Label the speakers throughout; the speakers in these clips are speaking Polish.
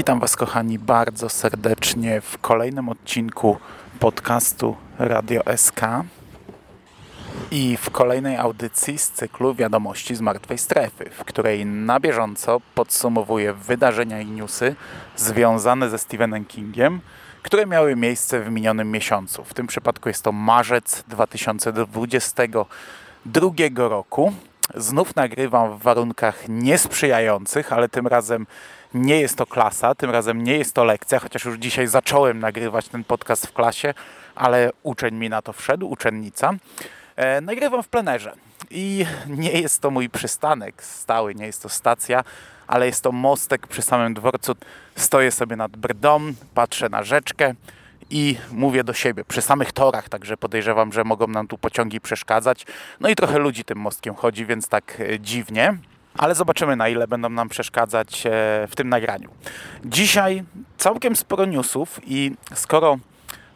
Speaker 1: Witam Was, kochani, bardzo serdecznie w kolejnym odcinku podcastu Radio SK i w kolejnej audycji z cyklu Wiadomości z Martwej Strefy, w której na bieżąco podsumowuję wydarzenia i newsy związane ze Stephenem Kingiem, które miały miejsce w minionym miesiącu. W tym przypadku jest to marzec 2022 roku. Znów nagrywam w warunkach niesprzyjających, ale tym razem nie jest to klasa, tym razem nie jest to lekcja, chociaż już dzisiaj zacząłem nagrywać ten podcast w klasie, ale uczeń mi na to wszedł, uczennica. E, nagrywam w plenerze i nie jest to mój przystanek stały, nie jest to stacja, ale jest to mostek przy samym dworcu. Stoję sobie nad brdą, patrzę na rzeczkę i mówię do siebie przy samych torach, także podejrzewam, że mogą nam tu pociągi przeszkadzać. No i trochę ludzi tym mostkiem chodzi, więc tak e, dziwnie ale zobaczymy na ile będą nam przeszkadzać e, w tym nagraniu. Dzisiaj całkiem sporo newsów i skoro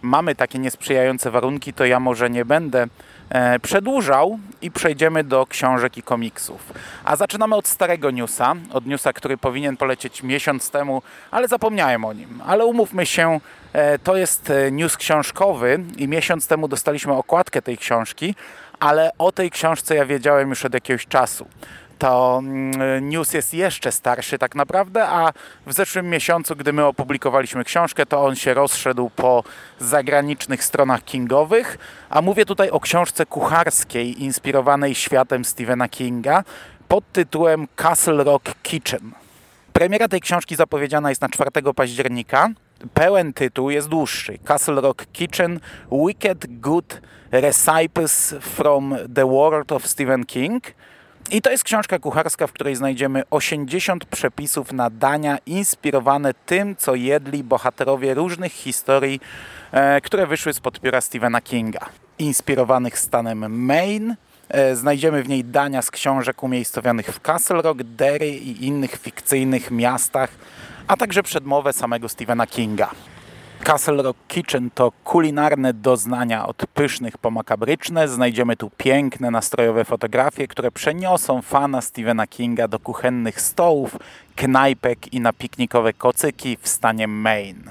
Speaker 1: mamy takie niesprzyjające warunki, to ja może nie będę e, przedłużał i przejdziemy do książek i komiksów. A zaczynamy od starego newsa, od newsa, który powinien polecieć miesiąc temu, ale zapomniałem o nim. Ale umówmy się, e, to jest news książkowy i miesiąc temu dostaliśmy okładkę tej książki, ale o tej książce ja wiedziałem już od jakiegoś czasu to mm, news jest jeszcze starszy tak naprawdę, a w zeszłym miesiącu, gdy my opublikowaliśmy książkę, to on się rozszedł po zagranicznych stronach kingowych, a mówię tutaj o książce kucharskiej inspirowanej światem Stephena Kinga pod tytułem Castle Rock Kitchen. Premiera tej książki zapowiedziana jest na 4 października. Pełen tytuł jest dłuższy. Castle Rock Kitchen Wicked Good Recipes from the World of Stephen King – i to jest książka kucharska, w której znajdziemy 80 przepisów na dania inspirowane tym, co jedli bohaterowie różnych historii, e, które wyszły spod pióra Stephena Kinga. Inspirowanych stanem Maine, e, znajdziemy w niej dania z książek umiejscowionych w Castle Rock, Derry i innych fikcyjnych miastach, a także przedmowę samego Stephena Kinga. Castle Rock Kitchen to kulinarne doznania od pysznych po makabryczne. Znajdziemy tu piękne, nastrojowe fotografie, które przeniosą fana Stephena Kinga do kuchennych stołów, knajpek i na piknikowe kocyki w stanie Maine.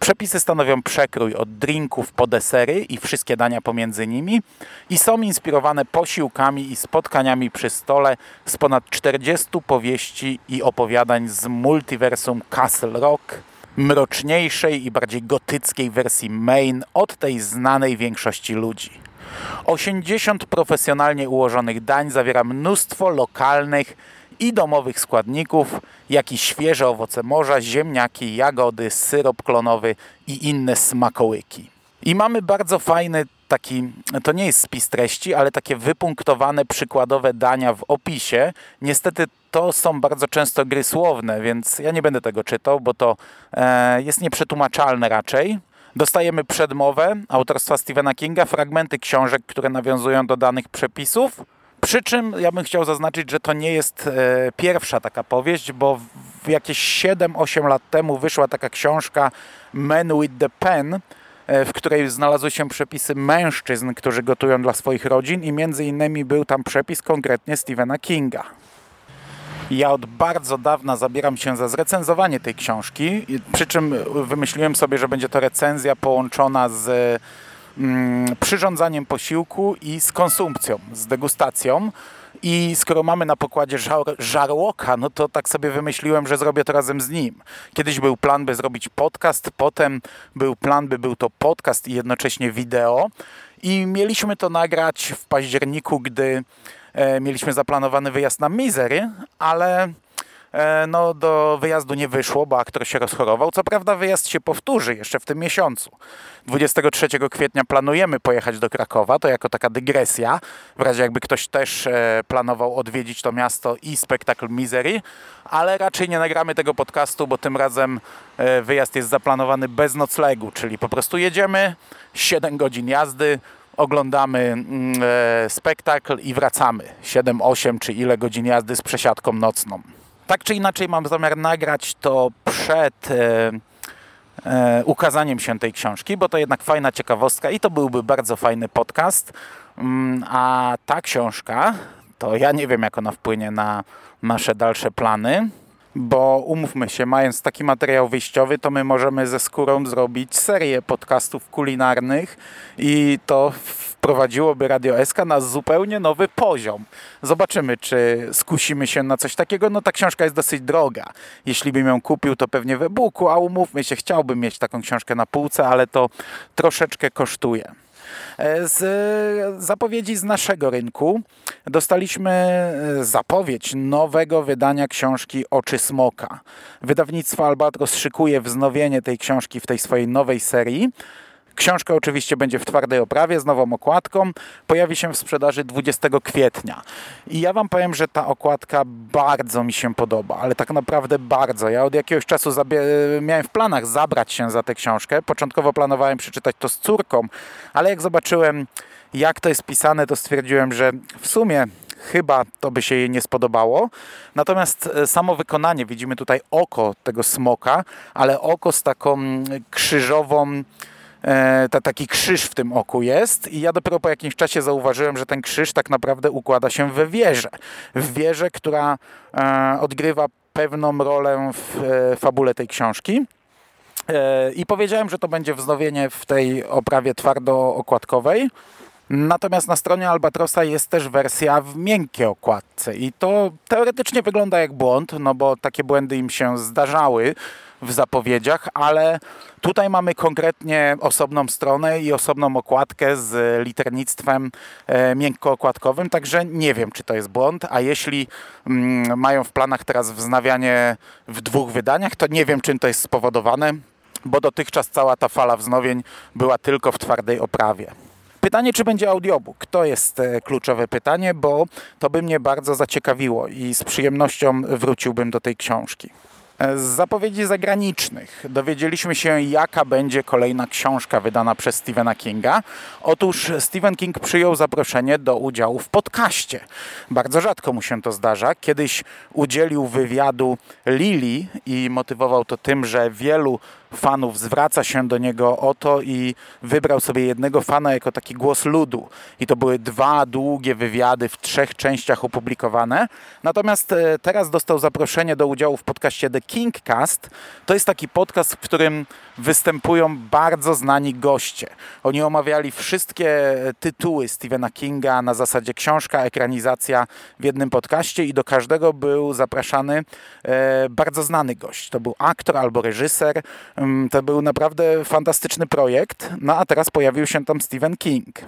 Speaker 1: Przepisy stanowią przekrój od drinków po desery i wszystkie dania pomiędzy nimi i są inspirowane posiłkami i spotkaniami przy stole z ponad 40 powieści i opowiadań z multiversum Castle Rock, mroczniejszej i bardziej gotyckiej wersji main od tej znanej większości ludzi. 80 profesjonalnie ułożonych dań zawiera mnóstwo lokalnych i domowych składników, jak i świeże owoce morza, ziemniaki, jagody, syrop klonowy i inne smakołyki. I mamy bardzo fajny taki, to nie jest spis treści, ale takie wypunktowane przykładowe dania w opisie. Niestety to są bardzo często gry słowne, więc ja nie będę tego czytał, bo to e, jest nieprzetłumaczalne raczej. Dostajemy przedmowę autorstwa Stephena Kinga, fragmenty książek, które nawiązują do danych przepisów. Przy czym ja bym chciał zaznaczyć, że to nie jest e, pierwsza taka powieść, bo w jakieś 7-8 lat temu wyszła taka książka Men with the Pen, w której znalazły się przepisy mężczyzn, którzy gotują dla swoich rodzin i między innymi był tam przepis konkretnie Stephena Kinga. Ja od bardzo dawna zabieram się za zrecenzowanie tej książki, przy czym wymyśliłem sobie, że będzie to recenzja połączona z mm, przyrządzaniem posiłku i z konsumpcją, z degustacją. I skoro mamy na pokładzie żar żarłoka, no to tak sobie wymyśliłem, że zrobię to razem z nim. Kiedyś był plan, by zrobić podcast, potem był plan, by był to podcast i jednocześnie wideo. I mieliśmy to nagrać w październiku, gdy E, mieliśmy zaplanowany wyjazd na Misery, ale no, do wyjazdu nie wyszło, bo aktor się rozchorował. Co prawda wyjazd się powtórzy jeszcze w tym miesiącu. 23 kwietnia planujemy pojechać do Krakowa, to jako taka dygresja, w razie jakby ktoś też e, planował odwiedzić to miasto i spektakl Misery, ale raczej nie nagramy tego podcastu, bo tym razem e, wyjazd jest zaplanowany bez noclegu, czyli po prostu jedziemy, 7 godzin jazdy, oglądamy mm, e, spektakl i wracamy. 7, 8 czy ile godzin jazdy z przesiadką nocną. Tak czy inaczej mam zamiar nagrać to przed e, e, ukazaniem się tej książki, bo to jednak fajna ciekawostka i to byłby bardzo fajny podcast. Mm, a ta książka, to ja nie wiem jak ona wpłynie na nasze dalsze plany bo umówmy się, mając taki materiał wyjściowy, to my możemy ze skórą zrobić serię podcastów kulinarnych i to wprowadziłoby Radio SK na zupełnie nowy poziom. Zobaczymy, czy skusimy się na coś takiego. No ta książka jest dosyć droga. Jeśli bym ją kupił, to pewnie w e-booku, a umówmy się, chciałbym mieć taką książkę na półce, ale to troszeczkę kosztuje. E, z zapowiedzi z naszego rynku dostaliśmy e, zapowiedź nowego wydania książki Oczy Smoka. Wydawnictwo Albatros szykuje wznowienie tej książki w tej swojej nowej serii. Książka oczywiście będzie w twardej oprawie z nową okładką. Pojawi się w sprzedaży 20 kwietnia. I ja Wam powiem, że ta okładka bardzo mi się podoba, ale tak naprawdę bardzo. Ja od jakiegoś czasu miałem w planach zabrać się za tę książkę. Początkowo planowałem przeczytać to z córką, ale jak zobaczyłem, jak to jest pisane, to stwierdziłem, że w sumie chyba to by się jej nie spodobało. Natomiast e, samo wykonanie, widzimy tutaj oko tego smoka, ale oko z taką krzyżową E, ta, taki krzyż w tym oku jest i ja dopiero po jakimś czasie zauważyłem, że ten krzyż tak naprawdę układa się we wieżę. W wieżę, która e, odgrywa pewną rolę w e, fabule tej książki. I powiedziałem, że to będzie wznowienie w tej oprawie twardo-okładkowej. Natomiast na stronie Albatrosa jest też wersja w miękkiej okładce i to teoretycznie wygląda jak błąd, no bo takie błędy im się zdarzały w zapowiedziach, ale tutaj mamy konkretnie osobną stronę i osobną okładkę z liternictwem e, miękkookładkowym, także nie wiem, czy to jest błąd, a jeśli mm, mają w planach teraz wznawianie w dwóch wydaniach, to nie wiem, czym to jest spowodowane, bo dotychczas cała ta fala wznowień była tylko w twardej oprawie. Pytanie, czy będzie audiobook? To jest e, kluczowe pytanie, bo to by mnie bardzo zaciekawiło i z przyjemnością wróciłbym do tej książki. Z zapowiedzi zagranicznych dowiedzieliśmy się, jaka będzie kolejna książka wydana przez Stephena Kinga. Otóż Stephen King przyjął zaproszenie do udziału w podcaście. Bardzo rzadko mu się to zdarza. Kiedyś udzielił wywiadu Lili i motywował to tym, że wielu fanów zwraca się do niego o to i wybrał sobie jednego fana jako taki głos ludu. I to były dwa długie wywiady w trzech częściach opublikowane. Natomiast e, teraz dostał zaproszenie do udziału w podcaście The Kingcast. To jest taki podcast, w którym występują bardzo znani goście. Oni omawiali wszystkie tytuły Stephena Kinga na zasadzie książka, ekranizacja w jednym podcaście i do każdego był zapraszany e, bardzo znany gość. To był aktor albo reżyser, to był naprawdę fantastyczny projekt, no a teraz pojawił się tam Stephen King.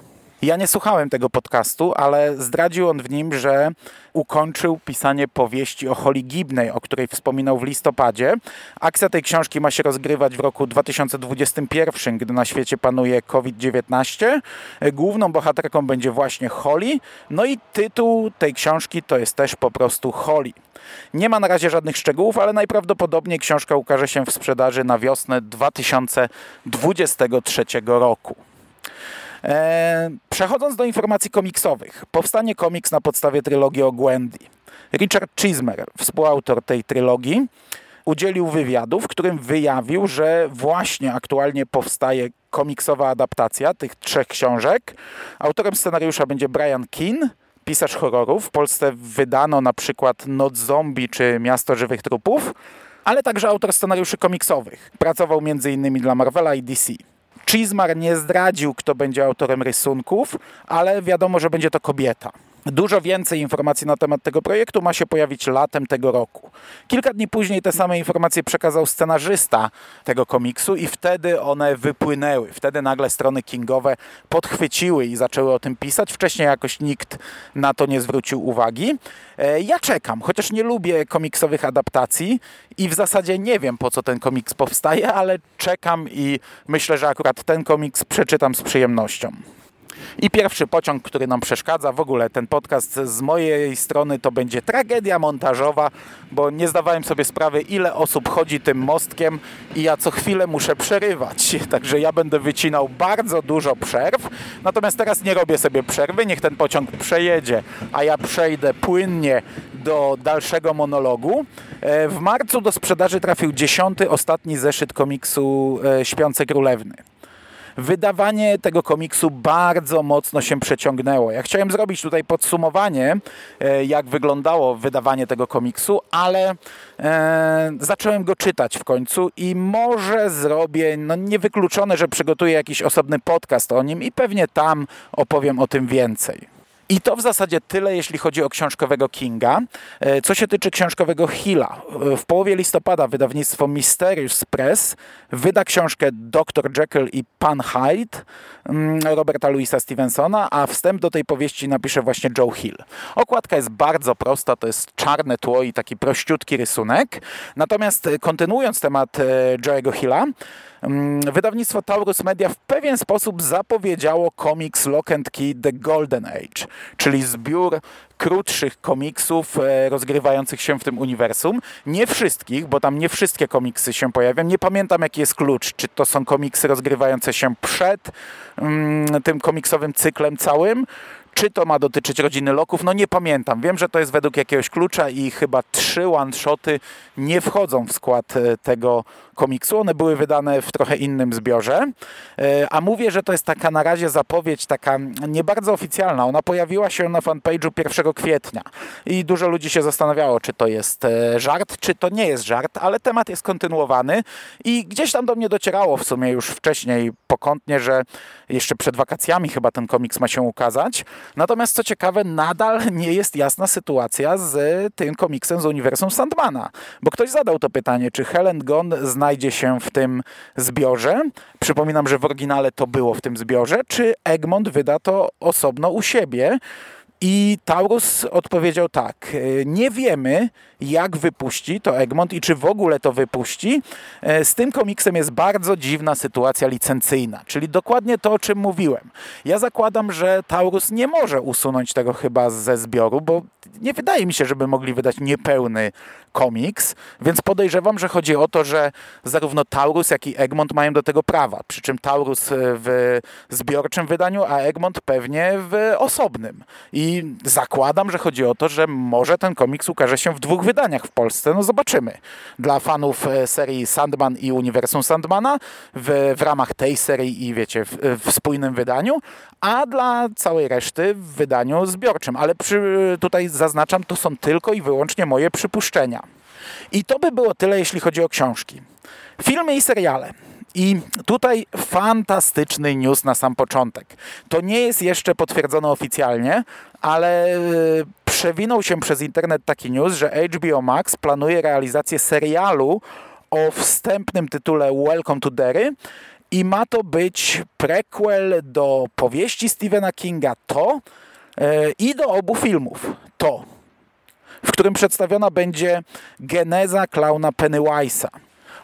Speaker 1: Ja nie słuchałem tego podcastu, ale zdradził on w nim, że ukończył pisanie powieści o Holly Gibney, o której wspominał w listopadzie. Akcja tej książki ma się rozgrywać w roku 2021, gdy na świecie panuje COVID-19. Główną bohaterką będzie właśnie Holly, no i tytuł tej książki to jest też po prostu Holly. Nie ma na razie żadnych szczegółów, ale najprawdopodobniej książka ukaże się w sprzedaży na wiosnę 2023 roku. E, przechodząc do informacji komiksowych. Powstanie komiks na podstawie trylogii o Gwendy. Richard Chismer, współautor tej trylogii, udzielił wywiadu, w którym wyjawił, że właśnie aktualnie powstaje komiksowa adaptacja tych trzech książek. Autorem scenariusza będzie Brian Keane, pisarz horrorów. W Polsce wydano na przykład Noc Zombie czy Miasto Żywych Trupów, ale także autor scenariuszy komiksowych. Pracował m.in. dla Marvela i DC. Chismar nie zdradził, kto będzie autorem rysunków, ale wiadomo, że będzie to kobieta. Dużo więcej informacji na temat tego projektu ma się pojawić latem tego roku. Kilka dni później te same informacje przekazał scenarzysta tego komiksu i wtedy one wypłynęły. Wtedy nagle strony kingowe podchwyciły i zaczęły o tym pisać. Wcześniej jakoś nikt na to nie zwrócił uwagi. E, ja czekam, chociaż nie lubię komiksowych adaptacji i w zasadzie nie wiem po co ten komiks powstaje, ale czekam i myślę, że akurat ten komiks przeczytam z przyjemnością. I pierwszy pociąg, który nam przeszkadza, w ogóle ten podcast z mojej strony to będzie tragedia montażowa, bo nie zdawałem sobie sprawy, ile osób chodzi tym mostkiem i ja co chwilę muszę przerywać. Także ja będę wycinał bardzo dużo przerw. Natomiast teraz nie robię sobie przerwy, niech ten pociąg przejedzie, a ja przejdę płynnie do dalszego monologu. E, w marcu do sprzedaży trafił dziesiąty, ostatni zeszyt komiksu e, Śpiące Królewny wydawanie tego komiksu bardzo mocno się przeciągnęło. Ja chciałem zrobić tutaj podsumowanie, e, jak wyglądało wydawanie tego komiksu, ale e, zacząłem go czytać w końcu i może zrobię, no niewykluczone, że przygotuję jakiś osobny podcast o nim i pewnie tam opowiem o tym więcej. I to w zasadzie tyle, jeśli chodzi o książkowego Kinga. E, co się tyczy książkowego Hilla, e, w połowie listopada wydawnictwo Mysterious Press wyda książkę Dr. Jekyll i Pan Hyde mm, Roberta Louisa Stevensona, a wstęp do tej powieści napisze właśnie Joe Hill. Okładka jest bardzo prosta, to jest czarne tło i taki prościutki rysunek. Natomiast e, kontynuując temat Joe'ego Hilla, Mm, wydawnictwo Taurus Media w pewien sposób zapowiedziało komiks Lock and Key The Golden Age, czyli zbiór krótszych komiksów e, rozgrywających się w tym uniwersum. Nie wszystkich, bo tam nie wszystkie komiksy się pojawią. Nie pamiętam jaki jest klucz, czy to są komiksy rozgrywające się przed mm, tym komiksowym cyklem całym, czy to ma dotyczyć rodziny Loków? No nie pamiętam. Wiem, że to jest według jakiegoś klucza i chyba trzy one-shoty nie wchodzą w skład e, tego komiksu. One były wydane w trochę innym zbiorze. E, a mówię, że to jest taka na razie zapowiedź, taka nie bardzo oficjalna. Ona pojawiła się na fanpage'u 1 kwietnia i dużo ludzi się zastanawiało, czy to jest e, żart, czy to nie jest żart, ale temat jest kontynuowany i gdzieś tam do mnie docierało w sumie już wcześniej pokątnie, że jeszcze przed wakacjami chyba ten komiks ma się ukazać. Natomiast co ciekawe, nadal nie jest jasna sytuacja z tym komiksem z uniwersum Sandmana, bo ktoś zadał to pytanie, czy Helen Gon znajdzie się w tym zbiorze. Przypominam, że w oryginale to było w tym zbiorze, czy Egmont wyda to osobno u siebie. I Taurus odpowiedział tak, nie wiemy jak wypuści to Egmont i czy w ogóle to wypuści. E, z tym komiksem jest bardzo dziwna sytuacja licencyjna, czyli dokładnie to, o czym mówiłem. Ja zakładam, że Taurus nie może usunąć tego chyba ze zbioru, bo nie wydaje mi się, żeby mogli wydać niepełny komiks, więc podejrzewam, że chodzi o to, że zarówno Taurus, jak i Egmont mają do tego prawa. Przy czym Taurus w zbiorczym wydaniu, a Egmont pewnie w osobnym. I zakładam, że chodzi o to, że może ten komiks ukaże się w dwóch wydaniach w Polsce. No zobaczymy. Dla fanów e, serii Sandman i Uniwersum Sandmana w, w ramach tej serii i wiecie, w, w spójnym wydaniu, a dla całej reszty w wydaniu zbiorczym. Ale przy, tutaj zaznaczam, to są tylko i wyłącznie moje przypuszczenia. I to by było tyle, jeśli chodzi o książki. Filmy i seriale. I tutaj fantastyczny news na sam początek. To nie jest jeszcze potwierdzone oficjalnie, ale e, przewinął się przez internet taki news, że HBO Max planuje realizację serialu o wstępnym tytule Welcome to Derry i ma to być prequel do powieści Stephena Kinga To e, i do obu filmów To, w którym przedstawiona będzie geneza klauna Pennywise'a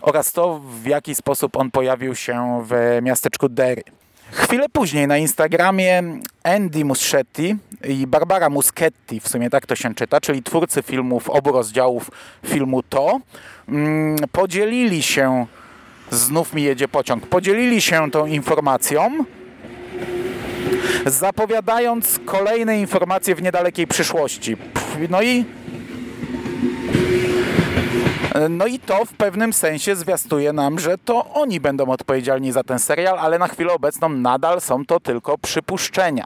Speaker 1: oraz to, w jaki sposób on pojawił się w miasteczku Derry. Chwilę później na Instagramie Andy Muschietti i Barbara Muschetti, w sumie tak to się czyta, czyli twórcy filmów, obu rozdziałów filmu To, mm, podzielili się, znów mi jedzie pociąg, podzielili się tą informacją, zapowiadając kolejne informacje w niedalekiej przyszłości. No i No i to w pewnym sensie zwiastuje nam, że to oni będą odpowiedzialni za ten serial, ale na chwilę obecną nadal są to tylko przypuszczenia.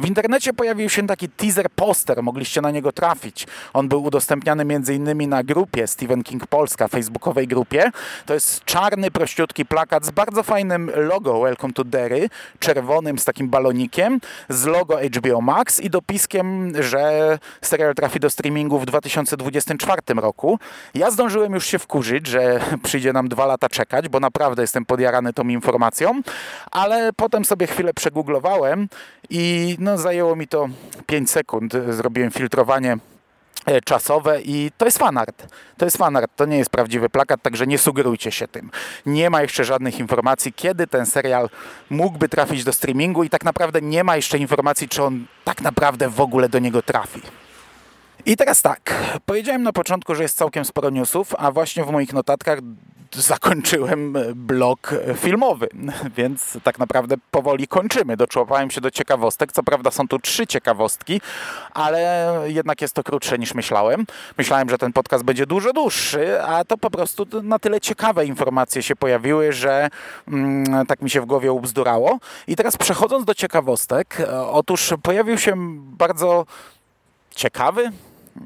Speaker 1: W internecie pojawił się taki teaser poster, mogliście na niego trafić. On był udostępniany m.in. na grupie Stephen King Polska, facebookowej grupie. To jest czarny, prościutki plakat z bardzo fajnym logo Welcome to Derry, czerwonym z takim balonikiem, z logo HBO Max i dopiskiem, że serial trafi do streamingu w 2024 roku. Ja zdążyłem już się wkurzyć, że przyjdzie nam dwa lata czekać, bo naprawdę jestem podjarany tą informacją, ale potem sobie chwilę przegooglowałem i no, zajęło mi to 5 sekund. Zrobiłem filtrowanie e, czasowe i to jest fanart. To jest fanart, to nie jest prawdziwy plakat, także nie sugerujcie się tym. Nie ma jeszcze żadnych informacji, kiedy ten serial mógłby trafić do streamingu i tak naprawdę nie ma jeszcze informacji, czy on tak naprawdę w ogóle do niego trafi. I teraz tak, powiedziałem na początku, że jest całkiem sporo newsów, a właśnie w moich notatkach zakończyłem blok filmowy, więc tak naprawdę powoli kończymy. Doczłapałem się do ciekawostek. Co prawda są tu trzy ciekawostki, ale jednak jest to krótsze niż myślałem. Myślałem, że ten podcast będzie dużo dłuższy, a to po prostu na tyle ciekawe informacje się pojawiły, że mm, tak mi się w głowie ubzdurało. I teraz przechodząc do ciekawostek, otóż pojawił się bardzo ciekawy,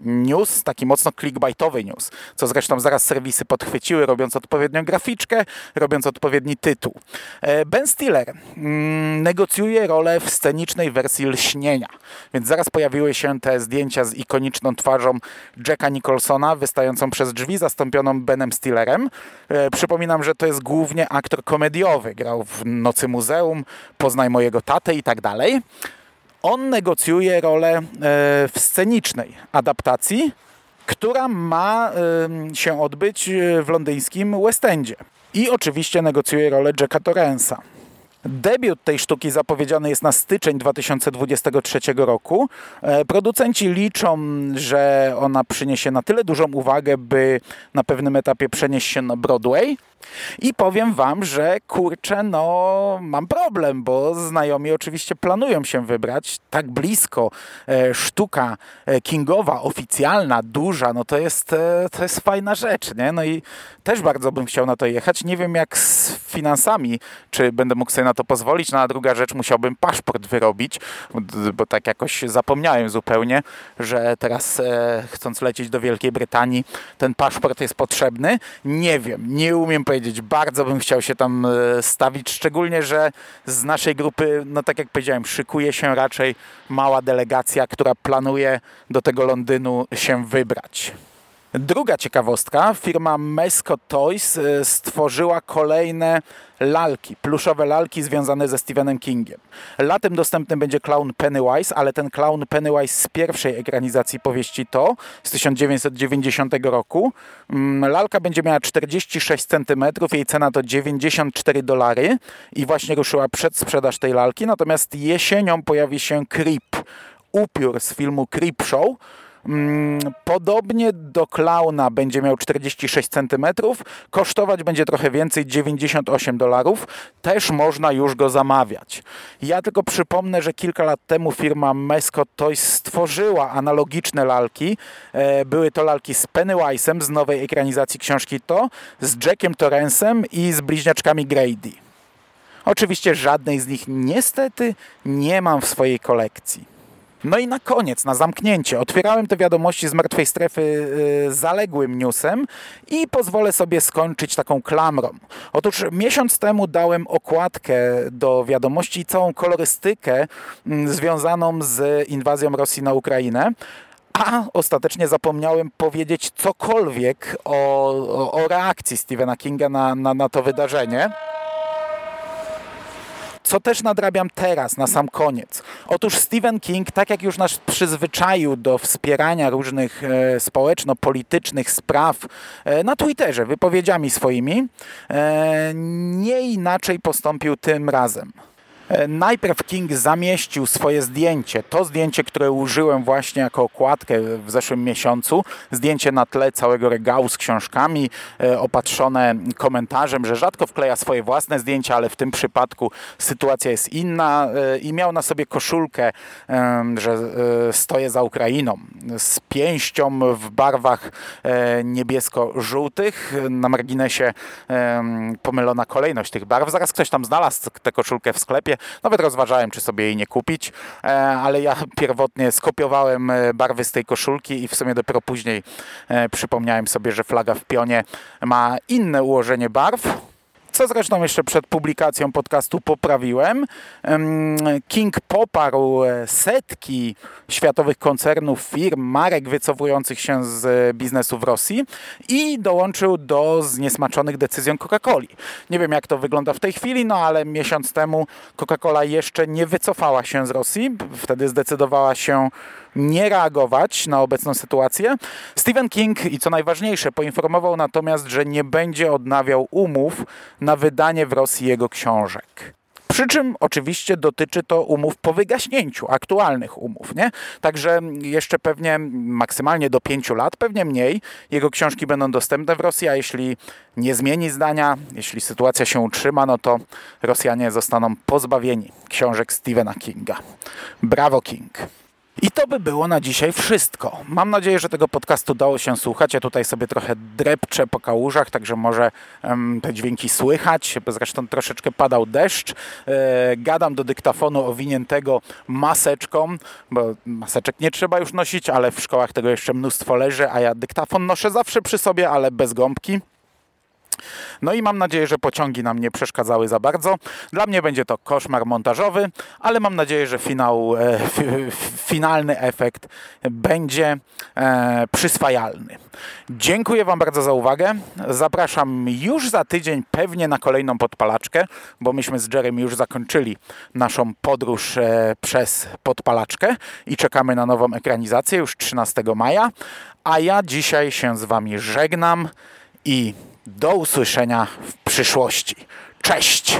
Speaker 1: news, taki mocno clickbaitowy news, co zresztą zaraz serwisy podchwyciły, robiąc odpowiednią graficzkę, robiąc odpowiedni tytuł. E, ben Stiller mm, negocjuje rolę w scenicznej wersji Lśnienia, więc zaraz pojawiły się te zdjęcia z ikoniczną twarzą Jacka Nicholsona, wystającą przez drzwi, zastąpioną Benem Stillerem. E, przypominam, że to jest głównie aktor komediowy, grał w Nocy Muzeum, Poznaj mojego tatę i tak dalej on negocjuje rolę e, w scenicznej adaptacji, która ma się odbyć e, w londyńskim West Endzie. I oczywiście negocjuje rolę Jacka Torrensa. Debiut tej sztuki zapowiedziany jest na styczeń 2023 roku. E, producenci liczą, że ona przyniesie na tyle dużą uwagę, by na pewnym etapie przenieść się na Broadway. I powiem Wam, że kurczę, no mam problem, bo znajomi oczywiście planują się wybrać tak blisko. E, sztuka e, kingowa, oficjalna, duża, no to jest, e, to jest fajna rzecz, nie? No i też bardzo bym chciał na to jechać. Nie wiem jak z finansami, czy będę mógł sobie na to pozwolić. No a druga rzecz, musiałbym paszport wyrobić, bo tak jakoś zapomniałem zupełnie, że teraz chcąc lecieć do Wielkiej Brytanii, ten paszport jest potrzebny. Nie wiem, nie umiem powiedzieć. Bardzo bym chciał się tam e, stawić, szczególnie, że z naszej grupy, no tak jak powiedziałem, szykuje się raczej mała delegacja, która planuje do tego Londynu się wybrać. Druga ciekawostka, firma Mesco Toys e, stworzyła kolejne lalki, pluszowe lalki związane ze Stephenem Kingiem. Latem dostępny będzie clown Pennywise, ale ten clown Pennywise z pierwszej ekranizacji powieści to z 1990 roku. Mm, lalka będzie miała 46 cm, jej cena to 94 dolary i właśnie ruszyła przedsprzedaż tej lalki, natomiast jesienią pojawi się Creep, upiór z filmu Creep Show, podobnie do klauna będzie miał 46 cm, kosztować będzie trochę więcej, 98 dolarów. Też można już go zamawiać. Ja tylko przypomnę, że kilka lat temu firma Mescot Toys stworzyła analogiczne lalki. E, były to lalki z Pennywise'em z nowej ekranizacji książki To, z Jackiem Torrensem i z bliźniaczkami Grady. Oczywiście żadnej z nich niestety nie mam w swojej kolekcji. No i na koniec, na zamknięcie, otwierałem te wiadomości z martwej strefy y, zaległym newsem i pozwolę sobie skończyć taką klamrą. Otóż miesiąc temu dałem okładkę do wiadomości i całą kolorystykę y, związaną z inwazją Rosji na Ukrainę a ostatecznie zapomniałem powiedzieć cokolwiek o, o, o reakcji Stephena Kinga na, na, na to wydarzenie co też nadrabiam teraz, na sam koniec. Otóż Stephen King, tak jak już nas przyzwyczaił do wspierania różnych e, społeczno-politycznych spraw e, na Twitterze, wypowiedziami swoimi, e, nie inaczej postąpił tym razem. E, najpierw King zamieścił swoje zdjęcie, to zdjęcie, które użyłem właśnie jako okładkę w zeszłym miesiącu, zdjęcie na tle całego regału z książkami, e, opatrzone komentarzem, że rzadko wkleja swoje własne zdjęcia, ale w tym przypadku sytuacja jest inna e, i miał na sobie koszulkę, że stoję za Ukrainą z pięścią w barwach niebiesko-żółtych. Na marginesie pomylona kolejność tych barw. Zaraz ktoś tam znalazł tę koszulkę w sklepie, nawet rozważałem, czy sobie jej nie kupić, e, ale ja pierwotnie skopiowałem e, barwy z tej koszulki i w sumie dopiero później e, przypomniałem sobie, że flaga w pionie ma inne ułożenie barw co zresztą jeszcze przed publikacją podcastu poprawiłem. King poparł setki światowych koncernów, firm, marek wycofujących się z biznesu w Rosji i dołączył do zniesmaczonych decyzją Coca-Coli. Nie wiem jak to wygląda w tej chwili, no ale miesiąc temu Coca-Cola jeszcze nie wycofała się z Rosji. Wtedy zdecydowała się nie reagować na obecną sytuację. Stephen King i co najważniejsze poinformował natomiast, że nie będzie odnawiał umów na wydanie w Rosji jego książek. Przy czym oczywiście dotyczy to umów po wygaśnięciu, aktualnych umów. Nie? Także jeszcze pewnie maksymalnie do pięciu lat, pewnie mniej, jego książki będą dostępne w Rosji, a jeśli nie zmieni zdania, jeśli sytuacja się utrzyma, no to Rosjanie zostaną pozbawieni książek Stephena Kinga. Brawo King! I to by było na dzisiaj wszystko. Mam nadzieję, że tego podcastu dało się słuchać. Ja tutaj sobie trochę drepczę po kałużach, także może um, te dźwięki słychać. Zresztą troszeczkę padał deszcz. E, gadam do dyktafonu owiniętego maseczką, bo maseczek nie trzeba już nosić, ale w szkołach tego jeszcze mnóstwo leży, a ja dyktafon noszę zawsze przy sobie, ale bez gąbki. No i mam nadzieję, że pociągi nam nie przeszkadzały za bardzo. Dla mnie będzie to koszmar montażowy, ale mam nadzieję, że finał, e, finalny efekt będzie e, przyswajalny. Dziękuję Wam bardzo za uwagę. Zapraszam już za tydzień pewnie na kolejną podpalaczkę, bo myśmy z Jerem już zakończyli naszą podróż e, przez podpalaczkę i czekamy na nową ekranizację już 13 maja. A ja dzisiaj się z Wami żegnam i do usłyszenia w przyszłości. Cześć!